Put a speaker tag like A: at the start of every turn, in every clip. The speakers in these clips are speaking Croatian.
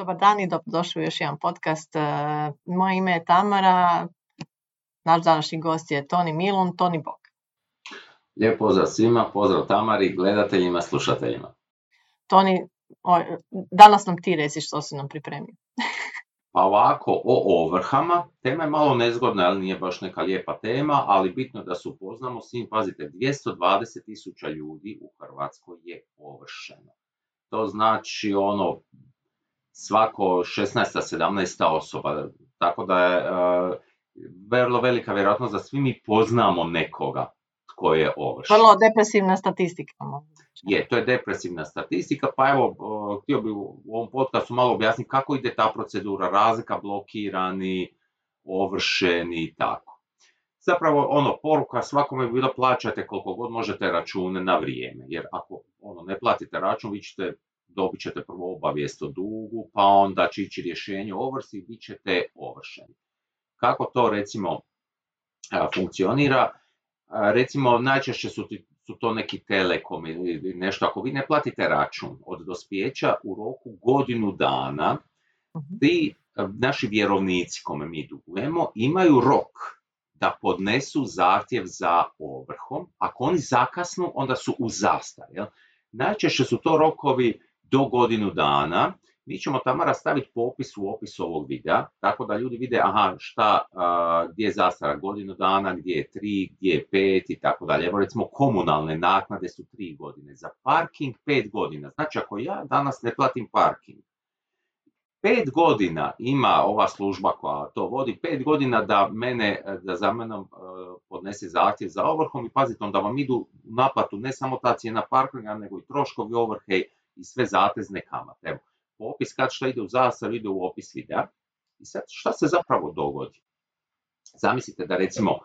A: Dobar dan i dobrodošli u još jedan podcast. E, moje ime je Tamara, naš današnji gost je Toni Milun, Toni Bog.
B: Lijep pozdrav svima, pozdrav Tamari, gledateljima, slušateljima.
A: Toni, danas nam ti reci što si nam pripremio.
B: Pa ovako, o ovrhama, tema je malo nezgodna, ali nije baš neka lijepa tema, ali bitno da se upoznamo s njim. Pazite, 220 tisuća ljudi u Hrvatskoj je ovršeno. To znači ono, svako 16. 17. osoba, tako da je uh, vrlo velika vjerojatnost da svi mi poznamo nekoga tko je ovršen.
A: Vrlo depresivna statistika.
B: Je, to je depresivna statistika, pa evo, htio bih u ovom podcastu malo objasniti kako ide ta procedura, razlika blokirani, ovršeni i tako. Zapravo, ono, poruka svakome bi bilo plaćate koliko god možete račune na vrijeme, jer ako ono, ne platite račun, vi ćete, dobit ćete prvo obavijest o dugu, pa onda će ići rješenje o ovrsi i bit ćete ovršeni. Kako to recimo funkcionira? Recimo, najčešće su ti su to neki telekom ili nešto, ako vi ne platite račun od dospijeća u roku godinu dana, mhm. ti naši vjerovnici kome mi dugujemo imaju rok da podnesu zahtjev za ovrhom. Ako oni zakasnu, onda su u zastari. Najčešće su to rokovi do godinu dana mi ćemo Tamara staviti popis u opis ovog videa, tako da ljudi vide aha šta, gdje je zastara godinu dana, gdje je tri, gdje je pet i tako dalje. Evo recimo komunalne naknade su tri godine, za parking pet godina. Znači ako ja danas ne platim parking, pet godina ima ova služba koja to vodi, pet godina da mene, da za menom podnese zahtjev za ovrhom i pazite onda vam idu naplatu ne samo ta cijena parkinga, nego i troškovi ovrhe i sve zatezne kamate. Evo, opis kad što ide u zastaru, ide u opis videa. I sad šta se zapravo dogodi? Zamislite da recimo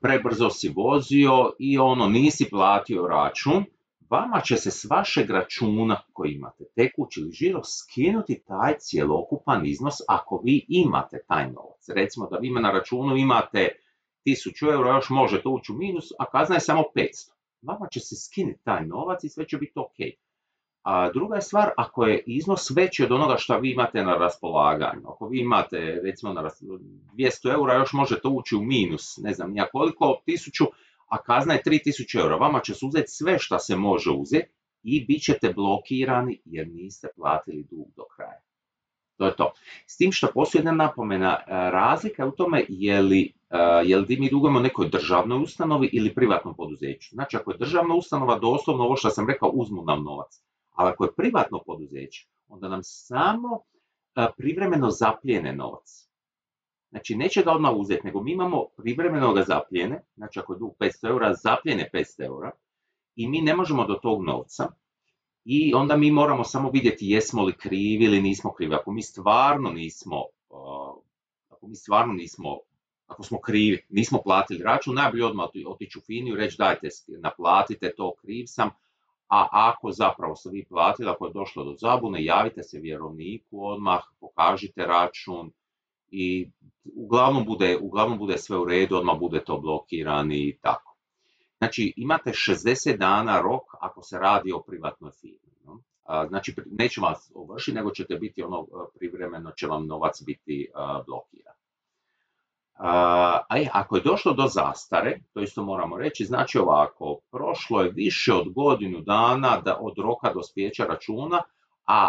B: prebrzo si vozio i ono nisi platio račun, vama će se s vašeg računa koji imate tekući ili žiro skinuti taj cjelokupan iznos ako vi imate taj novac. Recimo da vi na računu imate 1000 eura, još možete ući u minus, a kazna je samo 500. Vama će se skinuti taj novac i sve će biti ok. A druga je stvar, ako je iznos veći od onoga što vi imate na raspolaganju, ako vi imate recimo na 200 eura, još možete ući u minus, ne znam nija koliko, tisuću, a kazna je 3000 eura. Vama će se uzeti sve što se može uzeti i bit ćete blokirani jer niste platili dug do kraja. To je to. S tim što postoji jedna napomena, e, razlika je u tome je li, e, je li mi dugujemo nekoj državnoj ustanovi ili privatnom poduzeću. Znači ako je državna ustanova, doslovno ovo što sam rekao, uzmu nam novac. Ali ako je privatno poduzeće, onda nam samo e, privremeno zapljene novac. Znači, neće ga odmah uzeti, nego mi imamo privremeno ga zapljene, znači ako je dug 500 eura, zapljene 500 eura i mi ne možemo do tog novca i onda mi moramo samo vidjeti jesmo li krivi ili nismo krivi. Ako mi stvarno nismo, e, ako mi stvarno nismo, ako smo krivi, nismo platili račun, najbolje odmah otići u Finiju i reći dajte, naplatite to, kriv sam, a ako zapravo ste vi platili, ako je došlo do zabune, javite se vjerovniku odmah, pokažite račun i uglavnom bude, uglavnom bude sve u redu, odmah bude to blokirani i tako. Znači imate 60 dana rok ako se radi o privatnoj firmi. No? Znači neće vas ovršiti, nego ćete biti ono privremeno će vam novac biti blokiran. A ako je došlo do zastare, to isto moramo reći, znači ovako, prošlo je više od godinu dana da od roka dospjeća računa, a,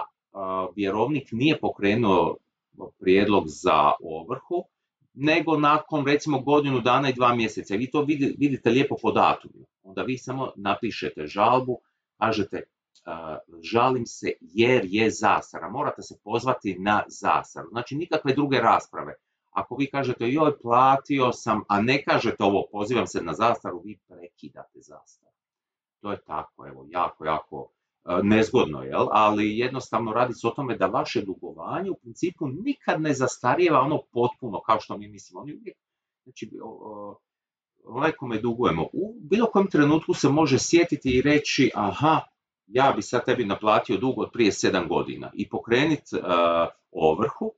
B: vjerovnik nije pokrenuo prijedlog za ovrhu, nego nakon recimo godinu dana i dva mjeseca. Vi to vidite lijepo po datumu. Onda vi samo napišete žalbu, kažete žalim se jer je zastara. Morate se pozvati na zastaru. Znači nikakve druge rasprave. Ako vi kažete joj platio sam, a ne kažete ovo pozivam se na zastaru, vi prekidate zastaru. To je tako, evo, jako, jako e, nezgodno, jel? ali jednostavno radi se o tome da vaše dugovanje u principu nikad ne zastarijeva ono potpuno kao što mi mislimo. Oni uvijek, znači, onaj kome dugujemo, u bilo kojem trenutku se može sjetiti i reći aha, ja bi sad tebi naplatio dug od prije sedam godina i pokrenuti uh, ovrhu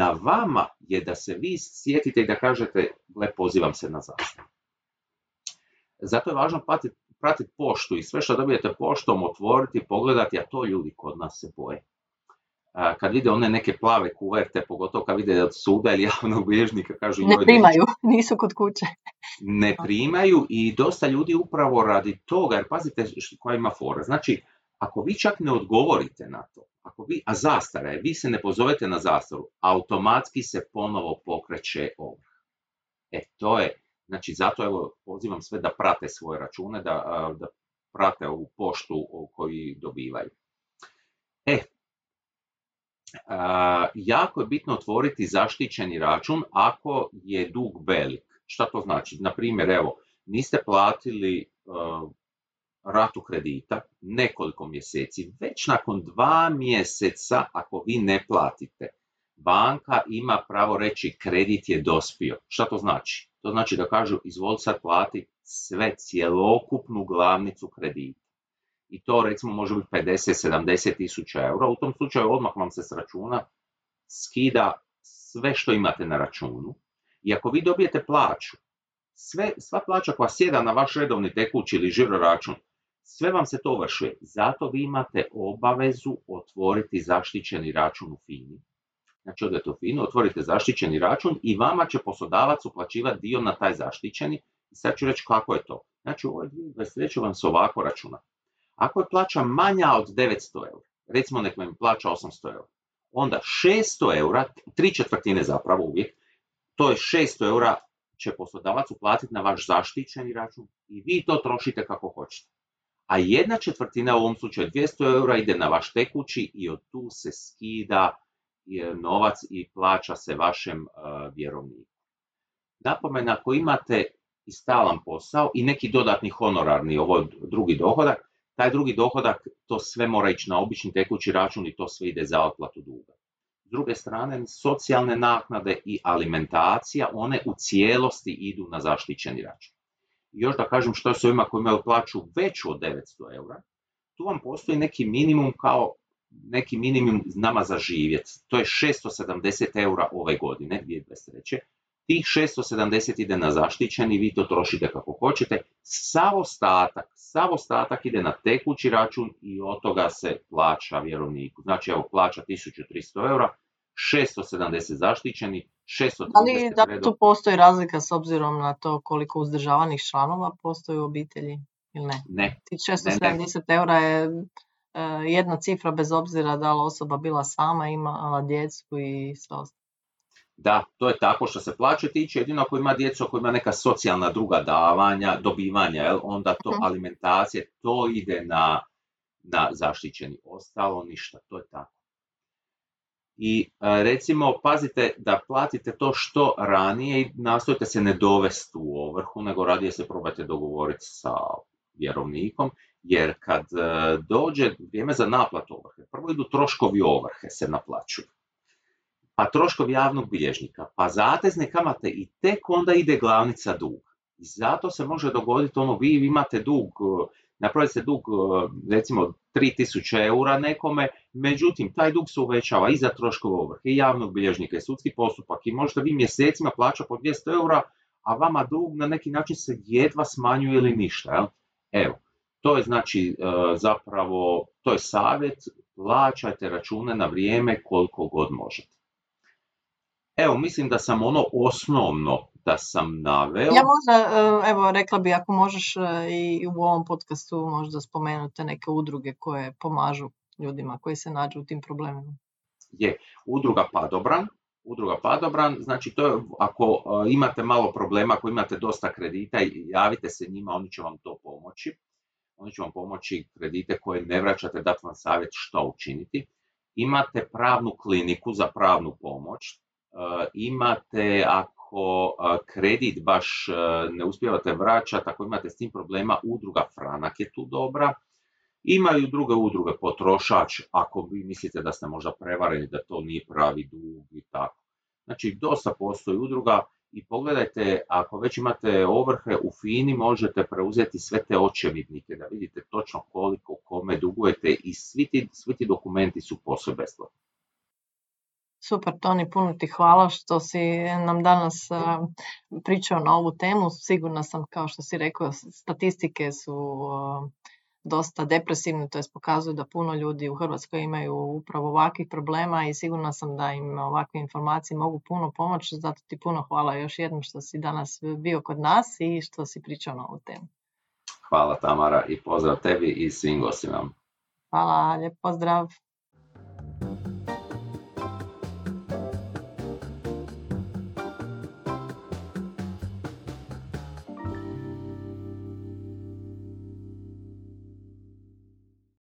B: na vama je da se vi sjetite i da kažete, gle, pozivam se na zastavu. Zato je važno pratiti, poštu i sve što dobijete poštom otvoriti, pogledati, a to ljudi kod nas se boje. kad vide one neke plave kuverte, pogotovo kad vide od suda ili javnog bilježnika, kažu...
A: Ne primaju, nisu kod kuće.
B: ne primaju i dosta ljudi upravo radi toga, jer pazite koja ima fora. Znači, ako vi čak ne odgovorite na to, ako vi, a zastara je, vi se ne pozovete na zastaru, automatski se ponovo pokreće ovrha. E, to je, znači zato evo pozivam sve da prate svoje račune, da, da prate ovu poštu koju dobivaju. E, jako je bitno otvoriti zaštićeni račun ako je dug velik. Šta to znači? Na primjer, evo, niste platili ratu kredita nekoliko mjeseci, već nakon dva mjeseca ako vi ne platite, banka ima pravo reći kredit je dospio. Šta to znači? To znači da kažu izvoli sad plati sve cjelokupnu glavnicu kredita. I to recimo može biti 50-70 tisuća eura. U tom slučaju odmah vam se s računa skida sve što imate na računu. I ako vi dobijete plaću, sve, sva plaća koja sjeda na vaš redovni tekući ili žiro račun, sve vam se to vršuje. Zato vi imate obavezu otvoriti zaštićeni račun u FINI. Znači odete u FINU, otvorite zaštićeni račun i vama će poslodavac uplaćivati dio na taj zaštićeni. I sad ću reći kako je to. Znači u ovoj 2023. vam se ovako računa. Ako je plaća manja od 900 eura, recimo nek vam plaća 800 eura, onda 600 eura, tri četvrtine zapravo uvijek, to je 600 eura će poslodavac uplatiti na vaš zaštićeni račun i vi to trošite kako hoćete a jedna četvrtina u ovom slučaju 200 eura ide na vaš tekući i od tu se skida novac i plaća se vašem e, vjerovniku. Napomena, ako imate i stalan posao i neki dodatni honorarni, ovo drugi dohodak, taj drugi dohodak to sve mora ići na obični tekući račun i to sve ide za otplatu duga. S druge strane, socijalne naknade i alimentacija, one u cijelosti idu na zaštićeni račun još da kažem što s ovima koji imaju plaću veću od 900 eura, tu vam postoji neki minimum kao neki minimum nama za živjeti. To je 670 eura ove godine, 2023. Tih 670 ide na zaštićeni, vi to trošite kako hoćete. Sav ostatak, sav ostatak ide na tekući račun i od toga se plaća vjerovniku. Znači, evo, plaća 1300 eura, 670 zaštićeni, 630
A: Ali da tu postoji razlika s obzirom na to koliko uzdržavanih članova postoji u obitelji ili ne?
B: Ne.
A: 670 eura je e, jedna cifra bez obzira da li osoba bila sama, imala djecu i sve ostalo.
B: Da, to je tako što se plaće tiče, jedino ako ima djecu, ako ima neka socijalna druga davanja, dobivanja, jel, onda to uh alimentacije, to ide na, na zaštićeni. Ostalo ništa, to je tako i e, recimo pazite da platite to što ranije i nastojite se ne dovesti u ovrhu, nego radije se probajte dogovoriti sa vjerovnikom, jer kad e, dođe vrijeme za naplatu ovrhe, prvo idu troškovi ovrhe se naplaćuju, pa troškovi javnog bilježnika, pa zatezne kamate i tek onda ide glavnica dug. I zato se može dogoditi ono, vi imate dug napravi se dug e, recimo 3000 eura nekome, međutim taj dug se uvećava i za troškove ovrhe, i javnog bilježnika, i sudski postupak, i možda vi mjesecima plaća po 200 eura, a vama dug na neki način se jedva smanjuje ili ništa. Jel? Evo, to je znači e, zapravo, to je savjet, plaćajte račune na vrijeme koliko god možete. Evo, mislim da sam ono osnovno da sam naveo.
A: Ja možda, e, evo, rekla bi ako možeš e, i u ovom podcastu možda spomenuti neke udruge koje pomažu ljudima koji se nađu u tim problemima.
B: Je, udruga Padobran, udruga Padobran, znači to je, ako e, imate malo problema, ako imate dosta kredita, javite se njima, oni će vam to pomoći. Oni će vam pomoći kredite koje ne vraćate, dati vam savjet što učiniti. Imate pravnu kliniku za pravnu pomoć. Imate, ako ako kredit baš ne uspijevate vraćati, ako imate s tim problema, udruga Franak je tu dobra. Imaju druge udruge, potrošač, ako vi mislite da ste možda prevareni, da to nije pravi dug i tako. Znači, dosta postoji udruga i pogledajte, ako već imate ovrhe u FINI, možete preuzeti sve te očevidnike, da vidite točno koliko kome dugujete i svi ti, svi ti dokumenti su posve besplatni.
A: Super, Toni, puno ti hvala što si nam danas pričao na ovu temu. Sigurna sam, kao što si rekao, statistike su dosta depresivni, to je pokazuju da puno ljudi u Hrvatskoj imaju upravo ovakvih problema i sigurna sam da im ovakve informacije mogu puno pomoći, zato ti puno hvala još jednom što si danas bio kod nas i što si pričao na ovu temu.
B: Hvala Tamara i pozdrav tebi i svim gostima.
A: Hvala, lijep pozdrav.